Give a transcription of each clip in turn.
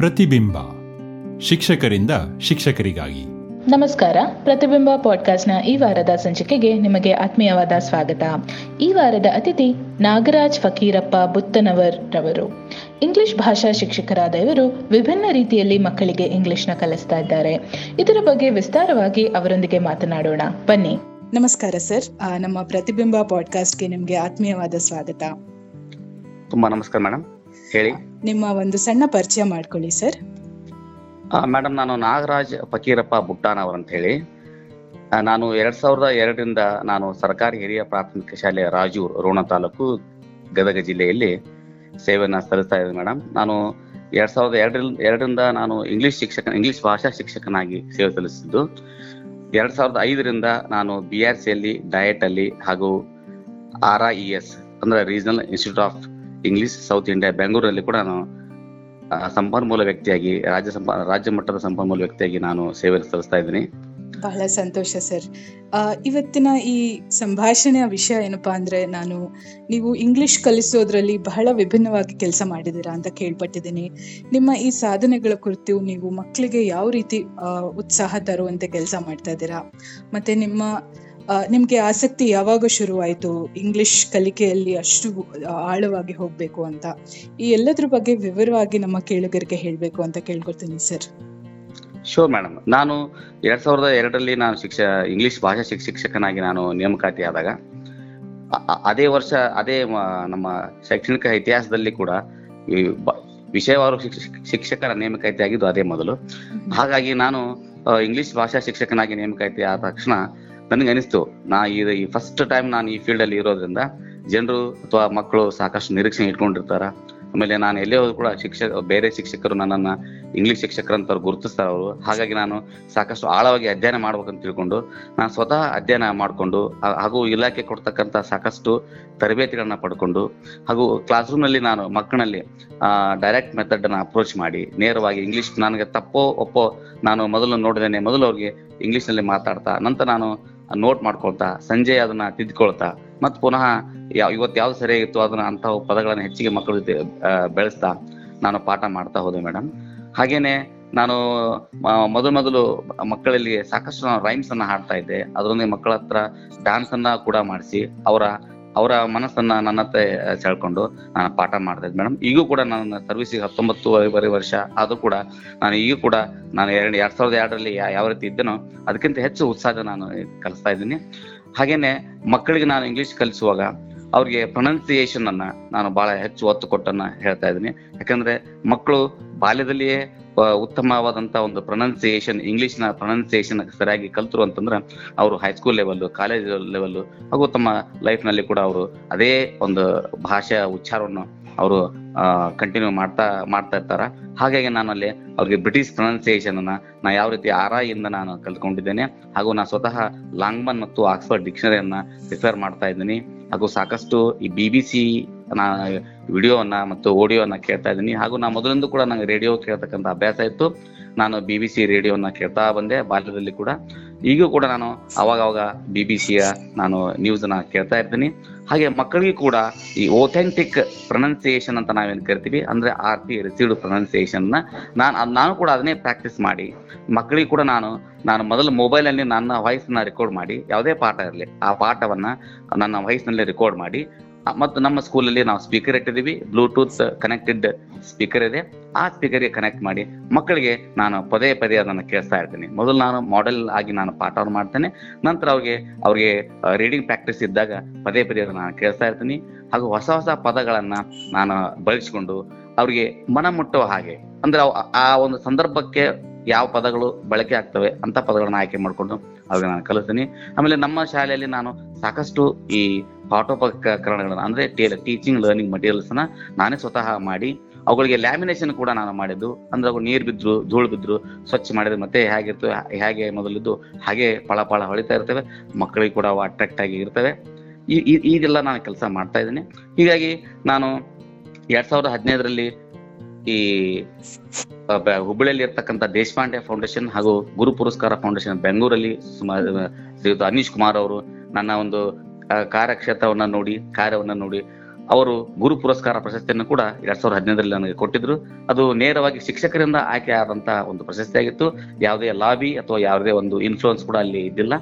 ಪ್ರತಿಬಿಂಬ ಶಿಕ್ಷಕರಿಂದ ಶಿಕ್ಷಕರಿಗಾಗಿ. ನಮಸ್ಕಾರ. ಪ್ರತಿಬಿಂಬ ಪಾಡ್ಕಾಸ್ಟ್ನ ಈ ವಾರದ ಸಂಚಿಕೆಗೆ ನಿಮಗೆ ಆತ್ಮೀಯವಾದ ಸ್ವಾಗತ. ಈ ವಾರದ ಅತಿಥಿ ನಾಗರಾಜ್ ಫಕೀರಪ್ಪ ಬುತ್ತನವರ್ ರವರು ಇಂಗ್ಲಿಷ್ ಭಾಷಾ ಶಿಕ್ಷಕರಾದ ಇವರು ವಿಭಿನ್ನ ರೀತಿಯಲ್ಲಿ ಮಕ್ಕಳಿಗೆ ಇಂಗ್ಲಿಷ್ನ ಕಲಿಸ್ತಾ ಇದ್ದಾರೆ. ಇದರ ಬಗ್ಗೆ ವಿಸ್ತಾರವಾಗಿ ಅವರೊಂದಿಗೆ ಮಾತನಾಡೋಣ. ಬನ್ನಿ. ನಮಸ್ಕಾರ ಸರ್. ಆ, ನಮ್ಮ ಪ್ರತಿಬಿಂಬ ಪಾಡ್ಕಾಸ್ಟ್ಗೆ ನಿಮಗೆ ಆತ್ಮೀಯವಾದ ಸ್ವಾಗತ. ತುಂಬಾ ನಮಸ್ಕಾರ ಮೇಡಮ್. ಹೇಳಿ. ನಿಮ್ಮ ಒಂದು ಸಣ್ಣ ಪರಿಚಯ ಮಾಡ್ಕೊಳ್ಳಿ ಸರ್. ಮೇಡಮ್ ನಾನು ನಾಗರಾಜ್ ಫಕೀರಪ್ಪ ಬುಟ್ಟಾನ್ ಅವರಂತ ಅಂತ ಹೇಳಿ ನಾನು ಎರಡ್ ಸಾವಿರದ ಎರಡರಿಂದ ನಾನು ಸರ್ಕಾರಿ ಹಿರಿಯ ಪ್ರಾಥಮಿಕ ಶಾಲೆ ರಾಜೂರ್ ರೋಣ ತಾಲೂಕು ಗದಗ ಜಿಲ್ಲೆಯಲ್ಲಿ ಸೇವೆಯನ್ನು ಸಲ್ಲಿಸ್ತಾ ಇದ್ದೀನಿ ಮೇಡಮ್ ನಾನು ಎರಡ್ ಸಾವಿರದ ಎರಡರಿಂದ ಎರಡರಿಂದ ನಾನು ಇಂಗ್ಲಿಷ್ ಶಿಕ್ಷಕ ಇಂಗ್ಲಿಷ್ ಭಾಷಾ ಶಿಕ್ಷಕನಾಗಿ ಸೇವೆ ಸಲ್ಲಿಸಿದ್ದು. ಎರಡ್ ಸಾವಿರದ ಐದರಿಂದ ನಾನು ಬಿ ಆರ್ ಸಿಯಲ್ಲಿ ಡಯಟ್ ಅಲ್ಲಿ ಹಾಗೂ ಆರ್ ಐ ಎಸ್ ಅಂದ್ರೆ regional institute of English, south India, ಬೆಂಗಳೂರಲ್ಲಿ ಕೂಡ ನಾನು ಸಂಪನ್ಮೂಲ ವ್ಯಕ್ತಿಯಾಗಿ, ರಾಜ್ಯ ಸಂಪ, ರಾಜ್ಯ ಮಟ್ಟದ ಸಂಪನ್ಮೂಲ ವ್ಯಕ್ತಿಯಾಗಿ ನಾನು ಸೇವೆ ಸಲ್ಲಿಸ್ತಾ ಇದ್ದೀನಿ. ಬಹಳ ಸಂತೋಷ ಸರ್. ಇವತ್ತಿನ ಈ ಸಂಭಾಷಣೆಯ ವಿಷಯ ಏನಪ್ಪಾ ಅಂದ್ರೆ ನಾನು, ನೀವು ಇಂಗ್ಲಿಷ್ ಕಲಿಸೋದ್ರಲ್ಲಿ ಬಹಳ ವಿಭಿನ್ನವಾಗಿ ಕೆಲಸ ಮಾಡಿದ್ದೀರಾ ಅಂತ ಕೇಳ್ಪಟ್ಟಿದ್ದೀನಿ. ನಿಮ್ಮ ಈ ಸಾಧನೆಗಳ ಕುರಿತು ನೀವು ಮಕ್ಕಳಿಗೆ ಯಾವ ರೀತಿ ಉತ್ಸಾಹ ತರುವಂತೆ ಕೆಲಸ ಮಾಡ್ತಾ ಇದ್ದೀರಾ? ಮತ್ತೆ ನಿಮ್ಮ ನಿಮ್ಗೆ ಆಸಕ್ತಿ ಯಾವಾಗ ಶುರುವಾಯಿತು? ಇಂಗ್ಲಿಷ್ ಕಲಿಕೆಯಲ್ಲಿ ಅಷ್ಟು ಆಳವಾಗಿ ಹೋಗ್ಬೇಕು ಅಂತ. ಈ ಎಲ್ಲದ್ರ ಬಗ್ಗೆ ವಿವರವಾಗಿ ನಮ್ಮ ಕೇಳುಗರಿಗೆ ಹೇಳ್ಬೇಕು ಅಂತ ಕೇಳ್ಕೊಳ್ತೀನಿ ಸರ್ ಶೋರ್ ಮೇಡಮ್ ನಾನು ಎರಡ್ ಸಾವಿರದ ಎರಡರಲ್ಲಿ ನಾನು ಶಿಕ್ಷ ಇಂಗ್ಲಿಷ್ ಭಾಷಾ ಶಿಕ್ಷ ಶಿಕ್ಷಕನಾಗಿ ನಾನು ನೇಮಕಾತಿ ಆದಾಗ ಅದೇ ವರ್ಷ ಅದೇ ನಮ್ಮ ಶೈಕ್ಷಣಿಕ ಇತಿಹಾಸದಲ್ಲಿ ಕೂಡ ವಿಷಯವಾರು ಶಿಕ್ಷ- ಶಿಕ್ಷಕರ ನೇಮಕಾತಿ ಆಗಿದ್ದು ಅದೇ ಮೊದಲು. ಹಾಗಾಗಿ ನಾನು ಇಂಗ್ಲಿಷ್ ಭಾಷಾ ಶಿಕ್ಷಕನಾಗಿ ನೇಮಕಾತಿ ಆದ ತಕ್ಷಣ ನನಗೆ ಅನಿಸ್ತು ನಾ ಈ ಫಸ್ಟ್ ಟೈಮ್ ನಾನು ಈ ಫೀಲ್ಡ್ ಅಲ್ಲಿ ಇರೋದ್ರಿಂದ ಜನರು ಅಥವಾ ಮಕ್ಕಳು ಸಾಕಷ್ಟು ನಿರೀಕ್ಷೆ ಇಟ್ಕೊಂಡಿರ್ತಾರ. ಆಮೇಲೆ ನಾನು ಎಲ್ಲೇ ಹೋದ್ರು ಕೂಡ ಶಿಕ್ಷಕ ಬೇರೆ ಶಿಕ್ಷಕರು ನನ್ನನ್ನ ಇಂಗ್ಲಿಷ್ ಅವ್ರು ಗುರುತಿಸ್ತಾರ ಅವರು. ಹಾಗಾಗಿ ನಾನು ಸಾಕಷ್ಟು ಆಳವಾಗಿ ಅಧ್ಯಯನ ಮಾಡ್ಬೇಕಂತ ತಿಳ್ಕೊಂಡು ನಾನು ಸ್ವತಃ ಅಧ್ಯಯನ ಮಾಡಿಕೊಂಡು ಹಾಗೂ ಇಲಾಖೆ ಕೊಡ್ತಕ್ಕಂತ ಸಾಕಷ್ಟು ತರಬೇತಿಗಳನ್ನ ಪಡ್ಕೊಂಡು, ಹಾಗೂ ಕ್ಲಾಸ್ ರೂಮ್ನಲ್ಲಿ ನಾನು ಮಕ್ಕಳಲ್ಲಿ ಡೈರೆಕ್ಟ್ ಮೆಥಡ್ ಅನ್ನ ಅಪ್ರೋಚ್ ಮಾಡಿ, ನೇರವಾಗಿ ಇಂಗ್ಲಿಷ್ ನನಗೆ ತಪ್ಪೋ ಒಪ್ಪೋ ನಾನು ಮೊದಲು ನೋಡಿದ್ದೇನೆ. ಮೊದಲು ಅವ್ರಿಗೆ ಇಂಗ್ಲಿಷ್ನಲ್ಲಿ ಮಾತಾಡ್ತಾ, ನಂತರ ನಾನು ನೋಟ್ ಮಾಡ್ಕೊಳ್ತಾ, ಸಂಜೆ ಅದನ್ನ ತಿದ್ಕೊಳ್ತಾ ಮತ್ ಪುನಃ ಇವತ್ ಇವತ್ತು ಯಾವ್ದು ಸರಿಯಾಗಿತ್ತು ಅದನ್ನ ಅಂತ ಪದಗಳನ್ನ ಹೆಚ್ಚಿಗೆ ಮಕ್ಕಳ ಜೊತೆ ಬೆಳೆಸ್ತಾ ನಾನು ಪಾಠ ಮಾಡ್ತಾ ಹೋದೆ ಮೇಡಮ್ ಹಾಗೇನೆ ನಾನು ಮೊದಲು ಮೊದಲು ಮಕ್ಕಳಲ್ಲಿ ಸಾಕಷ್ಟು ರೈಮ್ಸ್ ಅನ್ನ ಹಾಡ್ತಾ ಇದ್ದೆ. ಅದರೊಂದಿಗೆ ಮಕ್ಕಳ ಹತ್ರ ಡಾನ್ಸ್ ಅನ್ನ ಕೂಡ ಮಾಡಿಸಿ, ಅವರ ಅವರ ಮನಸ್ಸನ್ನ ನನ್ನ ಹತ್ರ ಸೆಳ್ಕೊಂಡು ನಾನು ಪಾಠ ಮಾಡ್ತಾ ಇದ್ದೆ ಮೇಡಮ್ ಈಗೂ ಕೂಡ ನನ್ನ ಸರ್ವಿಸಿಗೆ ಹತ್ತೊಂಬತ್ತುವರೆ ವರ್ಷ ಆದ್ರೂ ಕೂಡ ನಾನು ಈಗೂ ಕೂಡ ನಾನು ಎರಡು, ಎರಡ್ ಸಾವಿರದ ಎರಡರಲ್ಲಿ ಯಾವ ರೀತಿ ಇದ್ದೇನೋ ಅದಕ್ಕಿಂತ ಹೆಚ್ಚು ಉತ್ಸಾಹ ನಾನು ಕಲಿಸ್ತಾ ಇದ್ದೀನಿ. ಹಾಗೇನೆ ಮಕ್ಕಳಿಗೆ ನಾನು ಇಂಗ್ಲಿಷ್ ಕಲಿಸುವಾಗ ಅವ್ರಿಗೆ ಪ್ರೊನೌನ್ಸಿಯೇಷನ್ ಅನ್ನ ನಾನು ಬಹಳ ಹೆಚ್ಚು ಒತ್ತು ಕೊಟ್ಟನ್ನ ಹೇಳ್ತಾ ಇದ್ದೀನಿ. ಯಾಕಂದ್ರೆ ಮಕ್ಕಳು ಬಾಲ್ಯದಲ್ಲಿಯೇ ಉತ್ತಮವಾದಂತ ಒಂದು ಪ್ರೊನೌನ್ಸಿಯೇಷನ್ ಇಂಗ್ಲಿಷ್ನ ಪ್ರೊನೌನ್ಸಿಯೇಷನ್ ಸರಿಯಾಗಿ ಕಲ್ತರು ಅಂತಂದ್ರೆ ಅವರು ಹೈಸ್ಕೂಲ್ ಲೆವೆಲ್ ಕಾಲೇಜ್ ಲೆವೆಲ್ ಹಾಗೂ ತಮ್ಮ ಲೈಫ್ನಲ್ಲಿ ಕೂಡ ಅವರು ಅದೇ ಒಂದು ಭಾಷಾ ಉಚ್ಚಾರವನ್ನು ಅವರು ಕಂಟಿನ್ಯೂ ಮಾಡ್ತಾ ಮಾಡ್ತಾ ಇರ್ತಾರ. ಹಾಗಾಗಿ ನಾನು ಅಲ್ಲಿ ಅವ್ರಿಗೆ ಬ್ರಿಟಿಷ್ ಪ್ರೊನೌನ್ಸಿಯೇಷನ್ ಅನ್ನ ನಾ ಯಾವ ರೀತಿ ಆರಾಯಿಂದ ನಾನು ಕಲ್ತ್ಕೊಂಡಿದ್ದೇನೆ ಹಾಗೂ ನಾ ಸ್ವತಃ ಲಾಂಗ್ಮನ್ ಮತ್ತು ಆಕ್ಸ್ಫರ್ಡ್ ಡಿಕ್ಷನರಿಯನ್ನ ರಿಫರ್ ಮಾಡ್ತಾ ಇದ್ದೀನಿ. ಹಾಗೂ ಸಾಕಷ್ಟು ಈ ಬಿ ಸಿ ನಾ ವಿಡಿಯೋವನ್ನ ಮತ್ತು ಆಡಿಯೋವನ್ನ ಕೇಳ್ತಾ ಇದ್ದೀನಿ. ಹಾಗೂ ನಾ ಮೊದಲಿಂದ ಕೂಡ ನಂಗೆ ರೇಡಿಯೋ ಕೇಳ್ತಕ್ಕಂಥ ಅಭ್ಯಾಸ ಇತ್ತು. ನಾನು ಬಿ ಬಿ ಸಿ ರೇಡಿಯೋನ ಕೇಳ್ತಾ ಬಂದೆ, ಬಾಲ್ಯದಲ್ಲಿ ಕೂಡ. ಈಗೂ ಕೂಡ ನಾನು ಅವಾಗವಾಗ ಅವಾಗ ಬಿ ಬಿ ಸಿಯ ನಾನು ನ್ಯೂಸ್ನ ಕೇಳ್ತಾ ಇರ್ತೀನಿ. ಹಾಗೆ ಮಕ್ಕಳಿಗೆ ಕೂಡ ಈ ಒಥೆಂಟಿಕ್ ಪ್ರೊನೌನ್ಸಿಯೇಷನ್ ಅಂತ ನಾವೇನು ಕರಿತೀವಿ, ಅಂದ್ರೆ ಆರ್ ಪಿ ರಿಸೀವ್ಡ್ ಪ್ರೊನೌನ್ಸಿಯೇಷನ್ ನಾನು ನಾನು ಕೂಡ ಅದನ್ನೇ ಪ್ರಾಕ್ಟೀಸ್ ಮಾಡಿ. ಮಕ್ಕಳಿಗೆ ಕೂಡ ನಾನು ನಾನು ಮೊದಲು ಮೊಬೈಲ್ ಅಲ್ಲಿ ನನ್ನ ವಾಯ್ಸ್ನ ರೆಕಾರ್ಡ್ ಮಾಡಿ. ಯಾವುದೇ ಪಾಠ ಇರಲಿ, ಆ ಪಾಠವನ್ನ ನನ್ನ ವಾಯ್ಸ್ನಲ್ಲಿ ರೆಕಾರ್ಡ್ ಮಾಡಿ. ಮತ್ತು ನಮ್ಮ ಸ್ಕೂಲಲ್ಲಿ ನಾವು ಸ್ಪೀಕರ್ ಇಟ್ಟಿದ್ದೀವಿ. ಬ್ಲೂಟೂತ್ ಕನೆಕ್ಟೆಡ್ ಸ್ಪೀಕರ್ ಇದೆ. ಆ ಸ್ಪೀಕರ್ಗೆ ಕನೆಕ್ಟ್ ಮಾಡಿ ಮಕ್ಕಳಿಗೆ ನಾನು ಪದೇ ಪದೇ ಅದನ್ನು ಕೇಳಿಸ್ತಾ ಇರ್ತೀನಿ. ಮೊದಲು ನಾನು ಮಾಡೆಲ್ ಆಗಿ ನಾನು ಪಾಠವನ್ನು ಮಾಡ್ತೇನೆ. ನಂತರ ಅವ್ರಿಗೆ ಅವ್ರಿಗೆ ರೀಡಿಂಗ್ ಪ್ರಾಕ್ಟೀಸ್ ಇದ್ದಾಗ ಪದೇ ಪದೇ ಅದನ್ನು ನಾನು ಕೇಳಿಸ್ತಾ ಇರ್ತೀನಿ. ಹಾಗೂ ಹೊಸ ಹೊಸ ಪದಗಳನ್ನು ನಾನು ಬಳಸಿಕೊಂಡು ಅವ್ರಿಗೆ ಮನ ಮುಟ್ಟುವ ಹಾಗೆ, ಅಂದ್ರೆ ಆ ಒಂದು ಸಂದರ್ಭಕ್ಕೆ ಯಾವ ಪದಗಳು ಬಳಕೆ ಆಗ್ತವೆ ಅಂತ ಪದಗಳನ್ನು ಆಯ್ಕೆ ಮಾಡ್ಕೊಂಡು ಅವ್ರಿಗೆ ನಾನು ಕಲಿಸ್ತೀನಿ. ಆಮೇಲೆ ನಮ್ಮ ಶಾಲೆಯಲ್ಲಿ ನಾನು ಸಾಕಷ್ಟು ಈ ಪಾಠೋಪಕರಣಗಳನ್ನ, ಅಂದ್ರೆ ಟೀಚಿಂಗ್ ಲರ್ನಿಂಗ್ ಮಟೀರಿಯಲ್ಸ್ನ ನಾನೇ ಸ್ವತಃ ಮಾಡಿ, ಅವುಗಳಿಗೆ ಲ್ಯಾಮಿನೇಷನ್ ಕೂಡ ನಾನು ಮಾಡಿದ್ದು. ಅಂದ್ರೆ ಅವು ನೀರ್ ಬಿದ್ರು, ಧೂಳು ಬಿದ್ರು, ಸ್ವಚ್ಛ ಮಾಡಿದ್ರೆ ಮತ್ತೆ ಹೇಗಿರ್ತು, ಹೇಗೆ ಮೊದಲಿದ್ದು ಹಾಗೆ ಪಳ ಪಳ ಹೊಳಿತಾ ಇರ್ತವೆ ಮಕ್ಕಳಿಗೆ ಕೂಡ ಅವು ಅಟ್ರಾಕ್ಟ್ ಆಗಿ ಇರ್ತವೆ. ಈ, ಈ- ಇದೆಲ್ಲ ನಾನು ಕೆಲಸ ಮಾಡ್ತಾ ಇದ್ದೀನಿ. ಹೀಗಾಗಿ ನಾನು ಎರಡ್ ಸಾವಿರದ ಹದಿನೈದರಲ್ಲಿ ಈ ಹುಬ್ಬಳ್ಳಿಯಲ್ಲಿ ಇರ್ತಕ್ಕಂಥ ದೇಶಪಾಂಡೆ ಫೌಂಡೇಶನ್ ಹಾಗೂ ಗುರು ಪುರಸ್ಕಾರ ಫೌಂಡೇಶನ್ ಬೆಂಗಳೂರಲ್ಲಿ ಶ್ರೀಯುತ ಅನೀಶ್ ಕುಮಾರ್ ಅವರು ನನ್ನ ಒಂದು ಕಾರ್ಯಕ್ಷೇತ್ರವನ್ನ ನೋಡಿ, ಕಾರ್ಯವನ್ನ ನೋಡಿ, ಅವರು ಗುರು ಪುರಸ್ಕಾರ ಪ್ರಶಸ್ತಿಯನ್ನು ಕೂಡ ಎರಡ್ ಸಾವಿರದ ಹದಿನೈದರಲ್ಲಿ ನನಗೆ ಕೊಟ್ಟಿದ್ರು. ಅದು ನೇರವಾಗಿ ಶಿಕ್ಷಕರಿಂದ ಆಯ್ಕೆ ಆದಂತಹ ಒಂದು ಪ್ರಶಸ್ತಿ ಆಗಿತ್ತು. ಯಾವುದೇ ಲಾಬಿ ಅಥವಾ ಯಾವುದೇ ಒಂದು ಇನ್ಫ್ಲೂಯೆನ್ಸ್ ಕೂಡ ಅಲ್ಲಿ ಇದ್ದಿಲ್ಲ.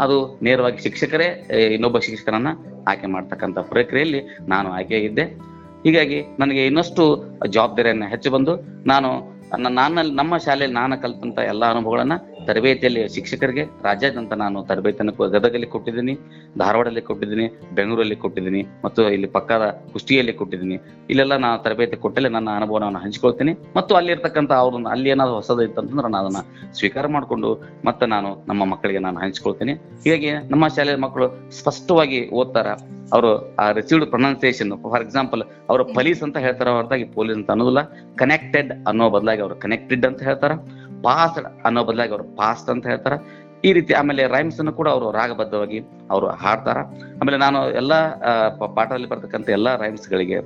ಅದು ನೇರವಾಗಿ ಶಿಕ್ಷಕರೇ ಇನ್ನೊಬ್ಬ ಶಿಕ್ಷಕರನ್ನ ಆಯ್ಕೆ ಮಾಡ್ತಕ್ಕಂಥ ಪ್ರಕ್ರಿಯೆಯಲ್ಲಿ ನಾನು ಆಯ್ಕೆಯಾಗಿದ್ದೆ ಹೀಗಾಗಿ ನನಗೆ ಇನ್ನಷ್ಟು ಜವಾಬ್ದಾರಿಯನ್ನ ಹೆಚ್ಚು ಬಂದು ನಾನು ನನ್ನ ನಾನಲ್ಲಿ ನಮ್ಮ ಶಾಲೆಯಲ್ಲಿ ನಾನು ಕಲಿತಂತ ಎಲ್ಲ ಅನುಭವಗಳನ್ನ ತರಬೇತಿಯಲ್ಲಿ ಶಿಕ್ಷಕರಿಗೆ ರಾಜ್ಯಾದ್ಯಂತ ನಾನು ತರಬೇತಿಯನ್ನು ಗದಗಲ್ಲಿ ಕೊಟ್ಟಿದ್ದೀನಿ ಧಾರವಾಡದಲ್ಲಿ ಕೊಟ್ಟಿದ್ದೀನಿ, ಬೆಂಗಳೂರಲ್ಲಿ ಕೊಟ್ಟಿದ್ದೀನಿ ಮತ್ತು ಇಲ್ಲಿ ಪಕ್ಕದ ಕುಷ್ಟಿಯಲ್ಲಿ ಕೊಟ್ಟಿದ್ದೀನಿ. ಇಲ್ಲೆಲ್ಲ ನಾನು ತರಬೇತಿ ಕೊಟ್ಟಲ್ಲಿ ನನ್ನ ಅನುಭವವನ್ನು ಹಂಚಿಕೊಳ್ತೀನಿ. ಮತ್ತು ಅಲ್ಲಿರ್ತಕ್ಕಂಥ ಅವ್ರನ್ನ ಅಲ್ಲಿ ಏನಾದ್ರು ಹೊಸದು ಇತ್ತಂತಂದ್ರೆ ನಾನು ಅದನ್ನ ಸ್ವೀಕಾರ ಮಾಡಿಕೊಂಡು ಮತ್ತೆ ನಾನು ನಮ್ಮ ಮಕ್ಕಳಿಗೆ ನಾನು ಹಂಚ್ಕೊಳ್ತೀನಿ. ಹೀಗಾಗಿ ನಮ್ಮ ಶಾಲೆಯ ಮಕ್ಕಳು ಸ್ಪಷ್ಟವಾಗಿ ಓದ್ತಾರ. ಅವರು ಆ ರಿಸೀವ್ಡ್ ಪ್ರೊನೌನ್ಸಿಯೇಷನ್ ಫಾರ್ ಎಕ್ಸಾಂಪಲ್ ಅವರು ಪೊಲೀಸ್ ಅಂತ ಹೇಳ್ತಾರ ಹೊರತಾಗಿ ಪೊಲೀಸ್ ಅಂತ ಅನ್ನೋದಿಲ್ಲ. ಕನೆಕ್ಟೆಡ್ ಅನ್ನೋ ಬದಲಾಗಿ ಅವರು ಕನೆಕ್ಟೆಡ್ ಅಂತ ಹೇಳ್ತಾರ. ಪಾಸ್ಡ್ ಅನ್ನೋ ಬದಲಾಗಿ ಅವರು ಪಾಸ್ಟ್ ಅಂತ ಹೇಳ್ತಾರೆ. ಈ ರೀತಿ ಆಮೇಲೆ ರೈಮ್ಸ್ ಅನ್ನು ಕೂಡ ಅವರು ರಾಗಬದ್ಧವಾಗಿ ಅವರು ಹಾಡ್ತಾರ. ಆಮೇಲೆ ನಾನು ಎಲ್ಲ ಪಾಠದಲ್ಲಿ ಬರ್ತಕ್ಕಂಥ ಎಲ್ಲ ರೈಮ್ಸ್ ಗಳಿಗೆ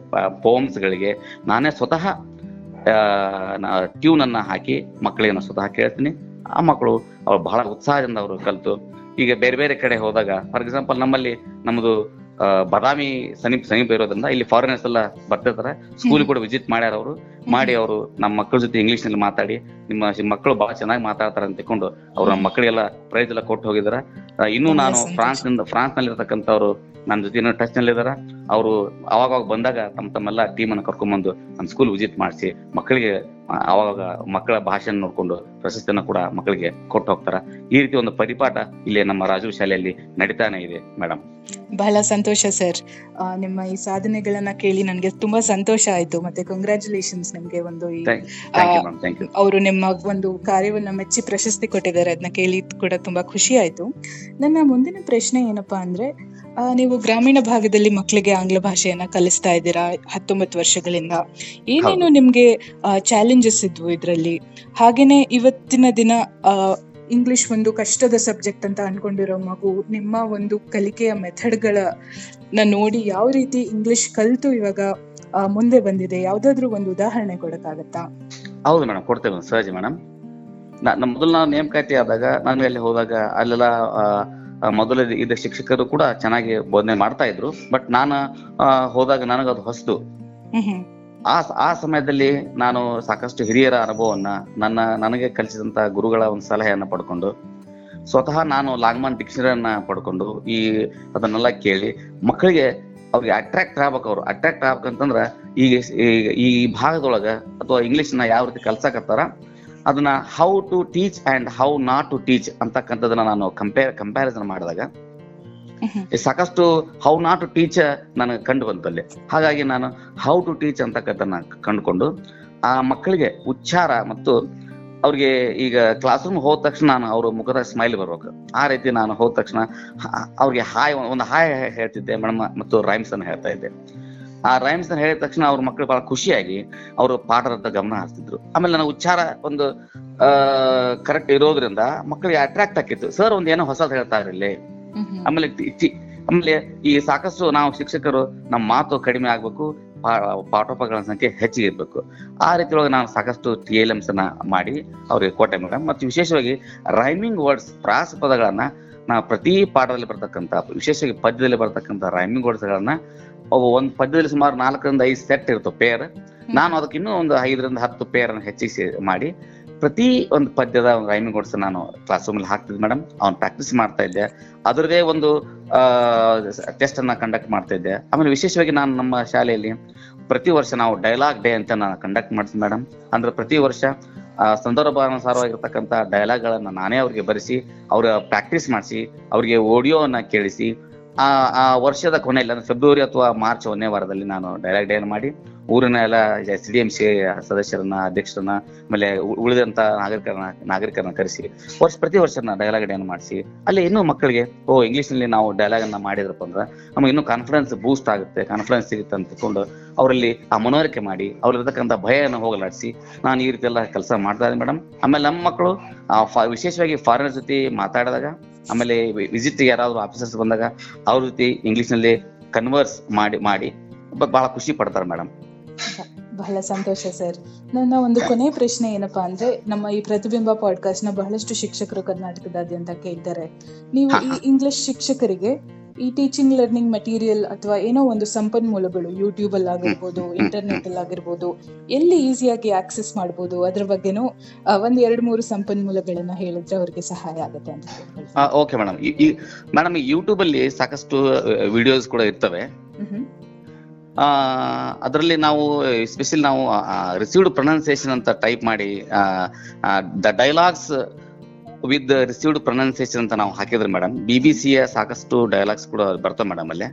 ಪೋಮ್ಸ್ ಗಳಿಗೆ ನಾನೇ ಸ್ವತಃ ಟ್ಯೂನ್ ಅನ್ನ ಹಾಕಿ ಮಕ್ಕಳಿಗೆ ನಾನು ಸ್ವತಃ ಕೇಳ್ತೀನಿ. ಆ ಮಕ್ಕಳು ಅವ್ರು ಬಹಳ ಉತ್ಸಾಹದಿಂದ ಅವರು ಕಲಿತು. ಈಗ ಬೇರೆ ಬೇರೆ ಕಡೆ ಹೋದಾಗ ಫಾರ್ ಎಕ್ಸಾಂಪಲ್ ನಮ್ಮಲ್ಲಿ ನಮ್ಮದು ಬಾದಾಮಿ ಸಮೀಪ ಸಮೀಪ ಇರೋದ್ರಿಂದ ಇಲ್ಲಿ ಫಾರಿನರ್ಸ್ ಎಲ್ಲ ಬರ್ತಿರ್ತಾರೆ. ಸ್ಕೂಲ್ ಕೂಡ ವಿಸಿಟ್ ಮಾಡ್ಯಾರ ಅವರು. ಮಾಡಿ ಅವರು ನಮ್ಮ ಮಕ್ಕಳ ಜೊತೆ ಇಂಗ್ಲಿಷ್ನಲ್ಲಿ ಮಾತಾಡಿ ನಿಮ್ಮ ಮಕ್ಕಳು ಬಹಳ ಚೆನ್ನಾಗಿ ಮಾತಾಡ್ತಾರೆ ಅಂತ ತಿಳ್ಕೊಂಡು ಅವ್ರು ನಮ್ಮ ಮಕ್ಕಳಿಗೆಲ್ಲ ಪ್ರೈಸ್ ಎಲ್ಲ ಕೊಟ್ಟು ಹೋಗಿದಾರ. ಇನ್ನು ನಾನು. ಫ್ರಾನ್ಸ್ನಿಂದ ಫ್ರಾನ್ಸ್ನಲ್ಲಿ ಇರತಕ್ಕಂಥವ್ರು ನನ್ನ ಜೊತೆ ಇನ್ನೂ ಟಚ್ನಲ್ಲಿ ಇದಾರ. ಅವರು ಅವಾಗ ಬಂದಾಗ ತಮ್ಮ ತಮ್ಮೆಲ್ಲ ಟೀಮ್ ಅನ್ನ ಕರ್ಕೊಂಡ್ಬಂದು ನಮ್ಮ ಸ್ಕೂಲ್ ವಿಸಿಟ್ ಮಾಡಿಸಿ ಮಕ್ಕಳಿಗೆ ಅವಾಗ ಮಕ್ಕಳ ಭಾಷೆನ ನೋಡ್ಕೊಂಡು ಪ್ರಶಸ್ತಿಯನ್ನ ಕೂಡ ಮಕ್ಕಳಿಗೆ ಕೊಟ್ಟು ಹೋಗ್ತಾರ. ಈ ರೀತಿ ಒಂದು ಪರಿಪಾಠ ಇಲ್ಲಿ ನಮ್ಮ ರಾಜು ಶಾಲೆಯಲ್ಲಿ ನಡೀತಾನೆ ಇದೆ ಮೇಡಮ್ ಬಹಳ ಸಂತೋಷ ಸರ್. ನಿಮ್ಮ ಈ ಸಾಧನೆಗಳನ್ನ ಕೇಳಿ ನನಗೆ ತುಂಬಾ ಸಂತೋಷ ಆಯ್ತು. ಮತ್ತೆ ಕಂಗ್ರ್ಯಾಚುಲೇಷನ್ಸ್ ನಿಮ್ಗೆ ಒಂದು ಅವರು ನಿಮ್ಮ ಒಂದು ಕಾರ್ಯವನ್ನ ಮೆಚ್ಚಿ ಪ್ರಶಸ್ತಿ ಕೊಟ್ಟಿದ್ದಾರೆ. ಅದನ್ನ ಕೇಳಿ ಕೂಡ ತುಂಬಾ ಖುಷಿ ಆಯ್ತು. ನನ್ನ ಮುಂದಿನ ಪ್ರಶ್ನೆ ಏನಪ್ಪಾ ಅಂದ್ರೆ ನೀವು ಗ್ರಾಮೀಣ ಭಾಗದಲ್ಲಿ ಮಕ್ಕಳಿಗೆ ಆಂಗ್ಲ ಭಾಷೆಯನ್ನ ಕಲಿಸ್ತಾ ಇದ್ದೀರಾ ಹತ್ತೊಂಬತ್ತು ವರ್ಷಗಳಿಂದ. ಏನೇನು ನಿಮ್ಗೆ ಚಾಲೆಂಜಸ್ ಇದ್ವು ಇದರಲ್ಲಿ. ಹಾಗೇನೆ ಇವತ್ತಿನ ದಿನ ಇಂಗ್ಲಿಷ್ ಒಂದು ಕಷ್ಟದ ಸಬ್ಜೆಕ್ಟ್ ಅಂತ ಅನ್ಕೊಂಡಿರೋ ಮಗು ನಿಮ್ಮ ಒಂದು ಕಲಿಕೆಯ ಮೆಥಡ್ಗಳನ್ನ ನೋಡಿ ಯಾವ ರೀತಿ ಇಂಗ್ಲಿಷ್ ಕಲಿತು ಇವಾಗ ಮುಂದೆ ಬಂದಿದೆ? ಯಾವ್ದಾದ್ರು ಒಂದು ಉದಾಹರಣೆ ಕೊಡಕ್ಕಾಗತ್ತಾ? ಹೌದು ಮೇಡಮ್ ಕೊಡ್ತೇವೆ ಸಹಜ ಮೇಡಮ್ ನಮ್ಮ ಮೊದಲು ನಾವು ನೇಮಕಾತಿ ಆದಾಗ ನಾನು ಅಲ್ಲಿ ಹೋದಾಗ ಅಲ್ಲೆಲ್ಲ ಮೊದಲು ಇದ್ದ ಶಿಕ್ಷಕರು ಕೂಡ ಚೆನ್ನಾಗಿ ಬೋಧನೆ ಮಾಡ್ತಾ ಇದ್ರು. ಬಟ್ ನಾನು ಹೋದಾಗ ನನಗದು ಹೊಸದು. ಆ ಆ ಸಮಯದಲ್ಲಿ ನಾನು ಸಾಕಷ್ಟು ಹಿರಿಯರ ಅನುಭವವನ್ನ, ನನ್ನ, ನನಗೆ ಕಲಿಸಿದಂತ ಗುರುಗಳ ಒಂದು ಸಲಹೆಯನ್ನ ಪಡ್ಕೊಂಡು, ಸ್ವತಃ ನಾನು ಲಾಂಗ್ಮಾನ್ ಡಿಕ್ಷನರಿಯನ್ನ ಪಡ್ಕೊಂಡು ಈ ಅದನ್ನೆಲ್ಲ ಕೇಳಿ ಮಕ್ಕಳಿಗೆ ಅವ್ರಿಗೆ ಅಟ್ರಾಕ್ಟ್ ಆಗ್ಬೇಕು ಅವ್ರು. ಅಟ್ರಾಕ್ಟ್ ಆಗ್ಬೇಕಂತಂದ್ರ ಈಗ ಈ- ಭಾಗದೊಳಗ ಅಥವಾ ಇಂಗ್ಲಿಷ್ನ ಯಾವ ರೀತಿ ಕಲ್ಸಕತ್ತಾರ, ಅದನ್ನ how to teach and how not to teach ಅಂತಕ್ಕಂಥದನ್ನ ನಾನು ಕಂಪೇರ್ ಕಂಪ್ಯಾರಿಸನ್ ಮಾಡಿದಾಗ ಸಾಕಷ್ಟು ಹೌ ನಾಟ್ ಟು ಟೀಚ್ ನನಗೆ ಕಂಡು ಬಂತಲ್ಲಿ ಹಾಗಾಗಿ ನಾನು ಹೌ ಟು ಟೀಚ್ ಅಂತಕ್ಕಂಥ ಕಂಡುಕೊಂಡು, ಆ ಮಕ್ಕಳಿಗೆ ಉಚ್ಚಾರ ಮತ್ತು ಅವ್ರಿಗೆ ಈಗ ಕ್ಲಾಸ್ ರೂಮ್ ಹೋದ ತಕ್ಷಣ ನಾನು ಅವ್ರ ಮುಖದ ಸ್ಮೈಲ್ ಬರ್ಬೇಕು. ಆ ರೀತಿ ನಾನು ಹೋದ ತಕ್ಷಣ ಅವ್ರಿಗೆ ಹಾಯ್ ಒಂದು ಹಾಯ್ ಹೇಳ್ತಿದ್ದೆ ಮೇಡಮ್ ಮತ್ತು ರೈಮ್ಸ್ ಅನ್ನು ಹೇಳ್ತಾ ಇದ್ದೆ. ಆ ರೈಮ್ಸ್ ಅನ್ನು ಹೇಳಿದ ತಕ್ಷಣ ಅವ್ರ ಮಕ್ಕಳು ಬಹಳ ಖುಷಿಯಾಗಿ ಅವರು ಪಾಠದ ಗಮನ ಹರಿಸ್ತಿದ್ರು. ಆಮೇಲೆ ನನ್ನ ಉಚ್ಚಾರ ಒಂದು ಕರೆಕ್ಟ್ ಇರೋದ್ರಿಂದ ಮಕ್ಕಳಿಗೆ ಅಟ್ರಾಕ್ಟ್ ಆಕಿತ್ತು ಸರ್ ಒಂದ್ ಏನೋ ಹೊಸದು ಹ್ಮ್ ಹ್ಮ್ ಆಮೇಲೆ ಆಮೇಲೆ ಈ ಸಾಕಷ್ಟು ನಾವು ಶಿಕ್ಷಕರು ನಮ್ಮ ಮಾತು ಕಡಿಮೆ ಆಗ್ಬೇಕು ಪಾ- ಪಾಠೋಪಕರಣ ಸಂಖ್ಯೆ ಹೆಚ್ಚಿಗೆ ಇರ್ಬೇಕು. ಆ ರೀತಿ ಒಳಗೆ ನಾನು ಸಾಕಷ್ಟು ಟಿ ಎಲ್ ಎಮ್ಸ್ನ ಮಾಡಿ ಅವ್ರಿಗೆ ಕೊಟ್ಟೆ ಮೇಡಮ್ ಮತ್ತು ವಿಶೇಷವಾಗಿ ರೈಮಿಂಗ್ ವರ್ಡ್ಸ್ ಪ್ರಾಸ ಪದಗಳನ್ನ ನಾವು ಪ್ರತಿ ಪಾಠದಲ್ಲಿ ಬರ್ತಕ್ಕಂಥ ವಿಶೇಷವಾಗಿ ಪದ್ಯದಲ್ಲಿ ಬರ್ತಕ್ಕಂಥ ರೈಮಿಂಗ್ ವರ್ಡ್ಸ್ ಗಳನ್ನ ಅವು ಒಂದ್ ಪದ್ಯದಲ್ಲಿ ಸುಮಾರು ನಾಲ್ಕರಿಂದ ಐದು ಸೆಟ್ ಇರ್ತವೆ ಪೇರ್ ನಾನು ಅದಕ್ಕೆ ಇನ್ನೂ ಒಂದು ಐದರಿಂದ ಹತ್ತು ಪೇರ್ ಅನ್ನು ಹೆಚ್ಚಿಸಿ ಮಾಡಿ. ಪ್ರತಿ ಒಂದು ಪದ್ಯದ ಒಂದು ಗೋಡ್ಸ್ ವರ್ಡ್ಸ್ ನಾನು ಕ್ಲಾಸ್ ರೂಮಲ್ಲಿ ಹಾಕ್ತಿದ್ದೆ ಮೇಡಮ್ ಅವ್ನು ಪ್ರಾಕ್ಟೀಸ್ ಮಾಡ್ತಾ ಇದ್ದೆ. ಅದರದೇ ಒಂದು ಟೆಸ್ಟ್ ಅನ್ನ ಕಂಡಕ್ಟ್ ಮಾಡ್ತಾ ಇದ್ದೆ. ಆಮೇಲೆ ವಿಶೇಷವಾಗಿ ನಾನು ನಮ್ಮ ಶಾಲೆಯಲ್ಲಿ ಪ್ರತಿ ವರ್ಷ ನಾವು ಡೈಲಾಗ್ ಡೇ ಅಂತ ನಾನು ಕಂಡಕ್ಟ್ ಮಾಡ್ತೀನಿ ಮೇಡಮ್ ಅಂದ್ರೆ ಪ್ರತಿ ವರ್ಷ ಸಂದರ್ಭಾನುಸಾರವಾಗಿರ್ತಕ್ಕಂಥ ಡೈಲಾಗ್ ಗಳನ್ನ ನಾನೇ ಅವ್ರಿಗೆ ಬರೆಸಿ, ಅವ್ರ ಪ್ರಾಕ್ಟೀಸ್ ಮಾಡಿಸಿ, ಅವ್ರಿಗೆ ಆಡಿಯೋನ ಕೇಳಿಸಿ, ಆ ವರ್ಷದ ಕೊನೆಯಲ್ಲಿ, ಅಂದ್ರೆ ಫೆಬ್ರವರಿ ಅಥವಾ ಮಾರ್ಚ್ ಒಂದನೇ ವಾರದಲ್ಲಿ ನಾನು ಡೈಲಾಗ್ ಡೇ ಮಾಡಿ ಊರಿನ ಎಲ್ಲ ಎಸ್ ಡಿ ಎಂ ಸಿ ಸದಸ್ಯರನ್ನ, ಅಧ್ಯಕ್ಷರನ್ನ, ಆಮೇಲೆ ಉಳಿದಂತ ನಾಗರಿಕರನ್ನ ನಾಗರಿಕರನ್ನ ಕರೆಸಿ, ವರ್ಷ ಪ್ರತಿ ವರ್ಷ ಡೈಲಾಗ್ ಡೇ ಮಾಡಿಸಿ, ಅಲ್ಲಿ ಇನ್ನೂ ಮಕ್ಕಳಿಗೆ, ಓ ಇಂಗ್ಲಿಷ್ನಲ್ಲಿ ನಾವು ಡೈಲಾಗ್ ಅನ್ನ ಮಾಡಿದ್ರಪ್ಪ ಅಂದ್ರೆ ನಮಗೆ ಇನ್ನೂ ಕಾನ್ಫಿಡೆನ್ಸ್ ಬೂಸ್ಟ್ ಆಗುತ್ತೆ. ಕಾನ್ಫಿಡೆನ್ಸ್ ಸಿಗುತ್ತೆ ಅಂತ ತಿಳ್ಕೊಂಡು ಅವರಲ್ಲಿ ಆ ಮನವರಿಕೆ ಮಾಡಿ, ಅವ್ರಲ್ಲಿರ್ತಕ್ಕಂಥ ಭಯನ ಹೋಗಲಾಡಿಸಿ, ನಾನು ಈ ರೀತಿ ಎಲ್ಲ ಕೆಲಸ ಮಾಡ್ತಾ ಇದ್ದೀನಿ ಮೇಡಮ್ ಆಮೇಲೆ ನಮ್ಮ ಮಕ್ಕಳು ವಿಶೇಷವಾಗಿ ಫಾರಿನರ್ ಜೊತೆ ಮಾತಾಡಿದಾಗ, ಆಮೇಲೆ ವಿಸಿಟ್ ಯಾರಾದ್ರೂ ಆಫೀಸರ್ಸ್ ಬಂದಾಗ, ಅವ್ರ ಜೊತೆ ಇಂಗ್ಲಿಷ್ನಲ್ಲಿ ಕನ್ವರ್ಸ್ ಮಾಡಿ ಮಾಡಿ ಬಹಳ ಖುಷಿ ಪಡ್ತಾರೆ ಮೇಡಮ್ ಬಹಳ ಸಂತೋಷ ಸರ್. ನನ್ನ ಒಂದು ಕೊನೆ ಪ್ರಶ್ನೆ ಏನಪ್ಪಾ ಅಂದ್ರೆ ನಮ್ಮ ಈ ಪ್ರತಿಬಿಂಬ ಪಾಡ್ಕಾಸ್ಟ್ನ ಬಹಳಷ್ಟು ಶಿಕ್ಷಕರು ಕರ್ನಾಟಕದಾದ್ಯಂತ ಕೇಳ್ತಾರೆ. ನೀವು ಈ ಇಂಗ್ಲಿಷ್ ಶಿಕ್ಷಕರಿಗೆ ಈ ಟೀಚಿಂಗ್ ಲರ್ನಿಂಗ್ ಮೆಟೀರಿಯಲ್ ಅಥವಾ ಏನೋ ಒಂದು ಸಂಪನ್ಮೂಲಗಳು ಯೂಟ್ಯೂಬ್ ಅಲ್ಲಿ ಆಗಿರ್ಬೋದು ಇಂಟರ್ನೆಟ್ ಅಲ್ಲಿ ಆಗಿರ್ಬೋದು ಎಲ್ಲಿ ಈಸಿಯಾಗಿ ಆಕ್ಸೆಸ್ ಮಾಡಬಹುದು ಅದ್ರ ಬಗ್ಗೆನೂ ಒಂದ್ ಎರಡ್ ಮೂರು ಸಂಪನ್ಮೂಲಗಳನ್ನ ಹೇಳಿದ್ರೆ ಅವ್ರಿಗೆ ಸಹಾಯ ಆಗುತ್ತೆ ಅಂತ. ಓಕೆ ಮೇಡಮ್ ಮೇಡಮ್ ಯೂಟ್ಯೂಬ್ ಅಲ್ಲಿ ಸಾಕಷ್ಟು ವಿಡಿಯೋಸ್ ಕೂಡ ಇರ್ತವೆ. ಅದರಲ್ಲಿ ನಾವು ಸ್ಪೆಷಲ್ ನಾವು ರಿಸೀವ್ಡ್ ಪ್ರೊನೌನ್ಸಿಯೇಷನ್ ಅಂತ ಟೈಪ್ ಮಾಡಿ the dialogues with received pronunciation ಅಂತ ನಾವು ಹಾಕಿದ್ರೆ ಮೇಡಮ್ ಬಿ ಬಿ ಸಿಯ ಸಾಕಷ್ಟು ಡೈಲಾಗ್ಸ್ ಕೂಡ ಬರ್ತವೆ ಮೇಡಮ್ ಅಲ್ಲಿ.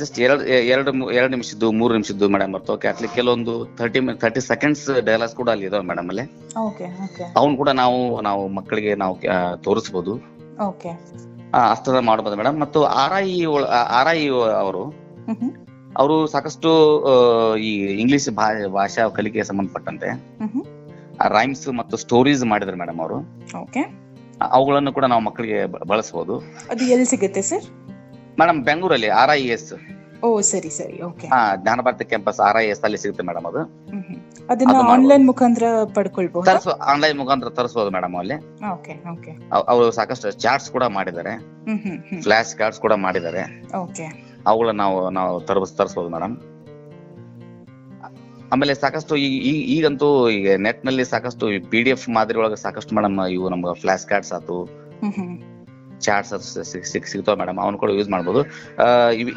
ಜಸ್ಟ್ ಎರಡು ಎರಡು ಎರಡು ನಿಮಿಷದ್ದು ಮೂರು ನಿಮಿಷದ್ದು ಮೇಡಮ್ ಬರ್ತವೆ. ಅಟ್ಲಿ ಕೆಲವೊಂದು ಥರ್ಟಿ ತರ್ಟಿ ಸೆಕೆಂಡ್ಸ್ ಡೈಲಾಗ್ಸ್ ಕೂಡ ಅಲ್ಲಿ ಇದಾವೆ ಮೇಡಮ್ ಅಲ್ಲಿ. ಅವನ್ ಕೂಡ ನಾವು ನಾವು ಮಕ್ಕಳಿಗೆ ನಾವು ತೋರಿಸಬಹುದು ತೋರಿಸ್ಬೋದು. ಅಷ್ಟದ ಮಾಡ್ಬೋದು ಮೇಡಮ್ ಮತ್ತು ಆರ್ ಐ ಆರ್ ಐ ಅವರು. ಅವರು ಸಾಕಷ್ಟು ಈ ಇಂಗ್ಲಿಷ್ ಭಾಷಾ ಕಲಿಕೆಗೆ ಸಂಬಂಧಪಟ್ಟಂತೆ. ರೈಮ್ಸ್ ಮತ್ತು ಸ್ಟೋರೀಸ್ ಮಾಡಿದ್ರು ಮೇಡಮ್ ಅವರು. ಅವುಗಳನ್ನು ಕೂಡ ನಾವು ಮಕ್ಕಳಿಗೆ ಬಳಸಬಹುದು ಅದು ಎಲ್ಲಿ ಸಿಗುತ್ತೆ ಸರ್? ಮೇಡಮ್ ಬೆಂಗಳೂರಲ್ಲಿ ಆರ್ ಐ ಎಸ್ ಓ ಸರಿ ಸರಿ okay. Jnana Bharathi campus R I S ಅಲ್ಲಿ ಸಿಗುತ್ತೆ ಮೇಡಮ್ ಅದು. ಅದನ್ನ ಆನ್ಲೈನ್ ಮುಖಾಂತರ ಪಡ್ಕೊಳ್ಬಹುದು ತರಿಸ ಆನ್ಲೈನ್ ಮುಖಾಂತರ ತರಿಸಬಹುದು ಮೇಡಮ್ ಅಲ್ಲಿ. Okay okay. ಅವರು ಸಾಕಷ್ಟು ಚಾರ್ಟ್ಸ್ ಕೂಡ ಮಾಡಿದ್ದಾರೆ. ಫ್ಲಾಶ್ ಕಾರ್ಡ್ಸ್ ಕೂಡ ಮಾಡಿದ್ದಾರೆ. ಓಕೆ. ಅವುಗಳನ್ನ ನಾವು ನಾವು ತರಬ ತರಿಸಬಹುದು ಮೇಡಮ್ ಆಮೇಲೆ ಸಾಕಷ್ಟು ಈ ಈಗಂತೂ ಈಗ ನೆಟ್ನಲ್ಲಿ ಸಾಕಷ್ಟು ಪಿ ಡಿ ಎಫ್ ಮಾದರಿ ಒಳಗೆ ಸಾಕಷ್ಟು ಮೇಡಮ್ ಇವು ನಮ್ಗೆ ಫ್ಲಾಶ್ ಕಾರ್ಡ್ಸ್ ಆತು. ಚಾರ್ಟ್ಸ್ ಸಿಗ್ ಸಿಗ್ತಾವ ಮೇಡಮ್ ಅವನು ಕೂಡ ಯೂಸ್ ಮಾಡ್ಬೋದು.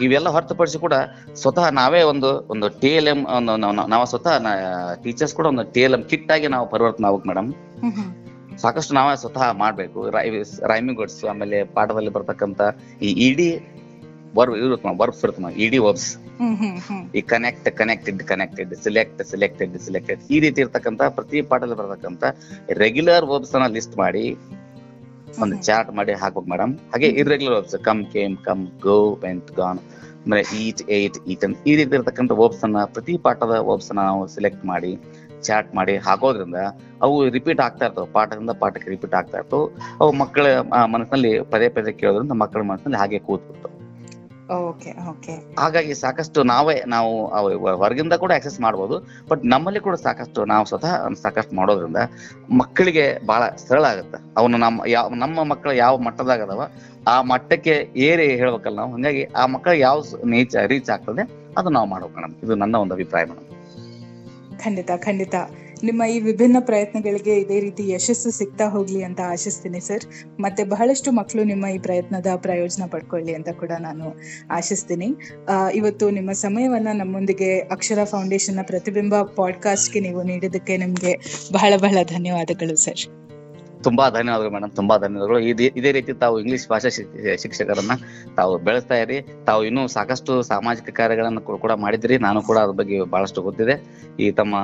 ಇವೆಲ್ಲ ಹೊರತುಪಡಿಸಿ ಕೂಡ ಸ್ವತಃ ನಾವೇ ಒಂದು ಒಂದು ಟಿ ಎಲ್ ಎಂ ನಾವು ಸ್ವತಃ ಟೀಚರ್ಸ್ ಕೂಡ ಒಂದು ಟಿ ಎಲ್ ಎಂ ಕಿಟ್ ಆಗಿ ನಾವು ಪರಿವರ್ತನೆ ಆಗ್ಬೇಕು ಮೇಡಮ್ ಸಾಕಷ್ಟು ನಾವೇ ಸ್ವತಃ ಮಾಡ್ಬೇಕು. ರೈಮಿಂಗ್ ವರ್ಡ್ಸ್ ಆಮೇಲೆ ಪಾಠದಲ್ಲಿ ಬರ್ತಕ್ಕಂತ ಈ ಇಡಿ ವರ್ಬ್ ಇರುತ್ತೆ ವರ್ಬ್ಸ್ ಇರುತ್ತೆ ಇಡಿ ವರ್ಬ್ಸ್. ಈ connect connected connected select selected selected ಈ ರೀತಿ ಇರ್ತಕ್ಕಂತ ಪ್ರತಿ ಪಾಠದಲ್ಲಿ ಬರತಕ್ಕಂತ ರೆಗ್ಯುಲರ್ ವರ್ಬ್ಸ್ ಅನ್ನ ಲಿಸ್ಟ್ ಮಾಡಿ ಒಂದು ಚಾರ್ಟ್ ಮಾಡಿ ಹಾಕ್ಬೇಕು ಮೇಡಮ್ ಹಾಗೆ irregular verbs come came come go went gone ಆಮೇಲೆ ಈಟ್ ಏಟ್ ಈಟನ್ ಈ ರೀತಿ ಇರತಕ್ಕಂತ ವರ್ಬ್ಸ್ ಅನ್ನ ಪ್ರತಿ ಪಾಠದ ವರ್ಬ್ಸ್ ಅನ್ನ ನಾವು ಸಿಲೆಕ್ಟ್ ಮಾಡಿ ಚಾರ್ಟ್ ಮಾಡಿ ಹಾಕೋದ್ರಿಂದ ಅವು ರಿಪೀಟ್ ಆಗ್ತಾ ಇರ್ತವೆ. ಪಾಠದಿಂದ ಪಾಠಕ್ಕೆ ರಿಪೀಟ್ ಆಗ್ತಾ ಇರ್ತವೆ. ಅವು ಮಕ್ಕಳ ಮನಸ್ಸಿನಲ್ಲಿ ಪದೇ ಪದೇ ಕೇಳೋದ್ರಿಂದ ಮಕ್ಕಳ ಮನಸ್ಸಿನಲ್ಲಿ ಹಾಗೆ ಕೂತ್ಬಿಡ್ತವೆ. ಹಾಗಾಗಿ ಸಾಕಷ್ಟು ನಾವೇ ನಾವು ಹೊರಗಿಂದ ಕೂಡ ಆಕ್ಸೆಸ್ ಮಾಡಬಹುದು ಬಟ್ ನಮ್ಮಲ್ಲಿ ಕೂಡ ಸಾಕಷ್ಟು ನಾವು ಸ್ವತಃ ಸಾಕಷ್ಟು ಮಾಡೋದ್ರಿಂದ ಮಕ್ಕಳಿಗೆ ಬಹಳ ಸರಳ ಆಗುತ್ತೆ. ಅವನು ನಮ್ಮ ಯಾವ ನಮ್ಮ ಮಕ್ಕಳು ಯಾವ ಮಟ್ಟದಾಗ ಅದಾವ ಆ ಮಟ್ಟಕ್ಕೆ ಏರಿ ಹೇಳ್ಬೇಕಲ್ಲ ನಾವು. ಹಂಗಾಗಿ ಆ ಮಕ್ಕಳಿಗೆ ಯಾವ ನೀಚ ರೀಚ್ ಆಗ್ತದೆ ಅದು ನಾವು ಮಾಡ್ಬೇಕು ಮೇಡಮ್ ಇದು ನನ್ನ ಒಂದು ಅಭಿಪ್ರಾಯ ಮೇಡಮ್. ಖಂಡಿತ ಖಂಡಿತ. ನಿಮ್ಮ ಈ ವಿಭಿನ್ನ ಪ್ರಯತ್ನಗಳಿಗೆ ಇದೇ ರೀತಿ ಯಶಸ್ಸು ಸಿಗ್ತಾ ಹೋಗ್ಲಿ ಅಂತ ಆಶಿಸ್ತೀನಿ, ಸರ್. ಮತ್ತೆ ಬಹಳಷ್ಟು ಮಕ್ಕಳು ನಿಮ್ಮ ಈ ಪ್ರಯತ್ನದ ಪ್ರಯೋಜನ ಪಡ್ಕೊಳ್ಳಿ ಅಂತ ಕೂಡ ನಾನು ಆಶಿಸ್ತೀನಿ. ಇವತ್ತು ನಿಮ್ಮ ಸಮಯವನ್ನ ನಮ್ಮೊಂದಿಗೆ ಅಕ್ಷರ ಫೌಂಡೇಶನ್ನ ಪ್ರತಿಬಿಂಬ ಪಾಡ್ಕಾಸ್ಟ್ಗೆ ನೀವು ನೀಡಿದ್ದಕ್ಕೆ ನಿಮ್ಗೆ ಬಹಳ ಬಹಳ ಧನ್ಯವಾದಗಳು, ಸರ್. ತುಂಬಾ ಧನ್ಯವಾದಗಳು ಮೇಡಮ್ ತುಂಬಾ ಧನ್ಯವಾದಗಳು. ಇದೇ ರೀತಿ ತಾವು ಇಂಗ್ಲಿಷ್ ಭಾಷಾ ಶಿಕ್- ಶಿಕ್ಷಕರನ್ನ ತಾವು ಬೆಳೆಸ್ತಾ ಇರಿ. ತಾವು ಇನ್ನೂ ಸಾಕಷ್ಟು ಸಾಮಾಜಿಕ ಕಾರ್ಯಗಳನ್ನು ಕೂಡ- ಮಾಡಿದಿರಿ. ನಾನು ಕೂಡ ಅದ್ರ ಬಗ್ಗೆ ಬಹಳಷ್ಟು ಗೊತ್ತಿದೆ. ಈ ತಮ್ಮ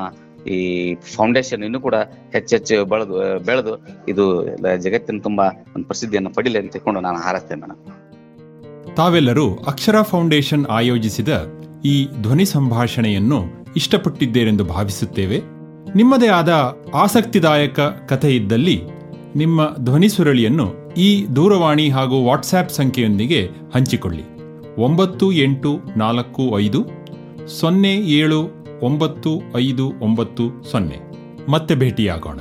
ಈ ಫೌಂಡೇಶನ್ ಇನ್ನು ಕೂಡ ಹೆಚ್ಚೆಚ್ಚು ಬೆಳೆದು ಬೆಳೆದು ಇದು ಜಗತ್ತಿನ ತುಂಬಾ ಒಂದು ಪ್ರಸಿದ್ಧಿಯನ್ನು ಪಡಿಲಿ ಅಂತ ತಿಳ್ಕೊಂಡು ನಾನು ಹಾರಸ್ತೇನೆ ಮೇಡಮ್ ತಾವೆಲ್ಲರೂ ಅಕ್ಷರ ಫೌಂಡೇಶನ್ ಆಯೋಜಿಸಿದ ಈ ಧ್ವನಿ ಸಂಭಾಷಣೆಯನ್ನು ಇಷ್ಟಪಟ್ಟಿದ್ದೇರೆಂದು ಭಾವಿಸುತ್ತೇವೆ. ನಿಮ್ಮದೇ ಆದ ಆಸಕ್ತಿದಾಯಕ ಕಥೆ ಇದ್ದಲ್ಲಿ ನಿಮ್ಮ ಧ್ವನಿ ಸುರಳಿಯನ್ನು ಈ ದೂರವಾಣಿ ಹಾಗೂ ವಾಟ್ಸ್ಆ್ಯಪ್ ಸಂಖ್ಯೆಯೊಂದಿಗೆ ಹಂಚಿಕೊಳ್ಳಿ. ಒಂಬತ್ತು ಎಂಟು ನಾಲ್ಕು ಐದು ಸೊನ್ನೆ ಏಳು ಒಂಬತ್ತು ಐದು ಒಂಬತ್ತು ಸೊನ್ನೆ. ಮತ್ತೆ ಭೇಟಿಯಾಗೋಣ.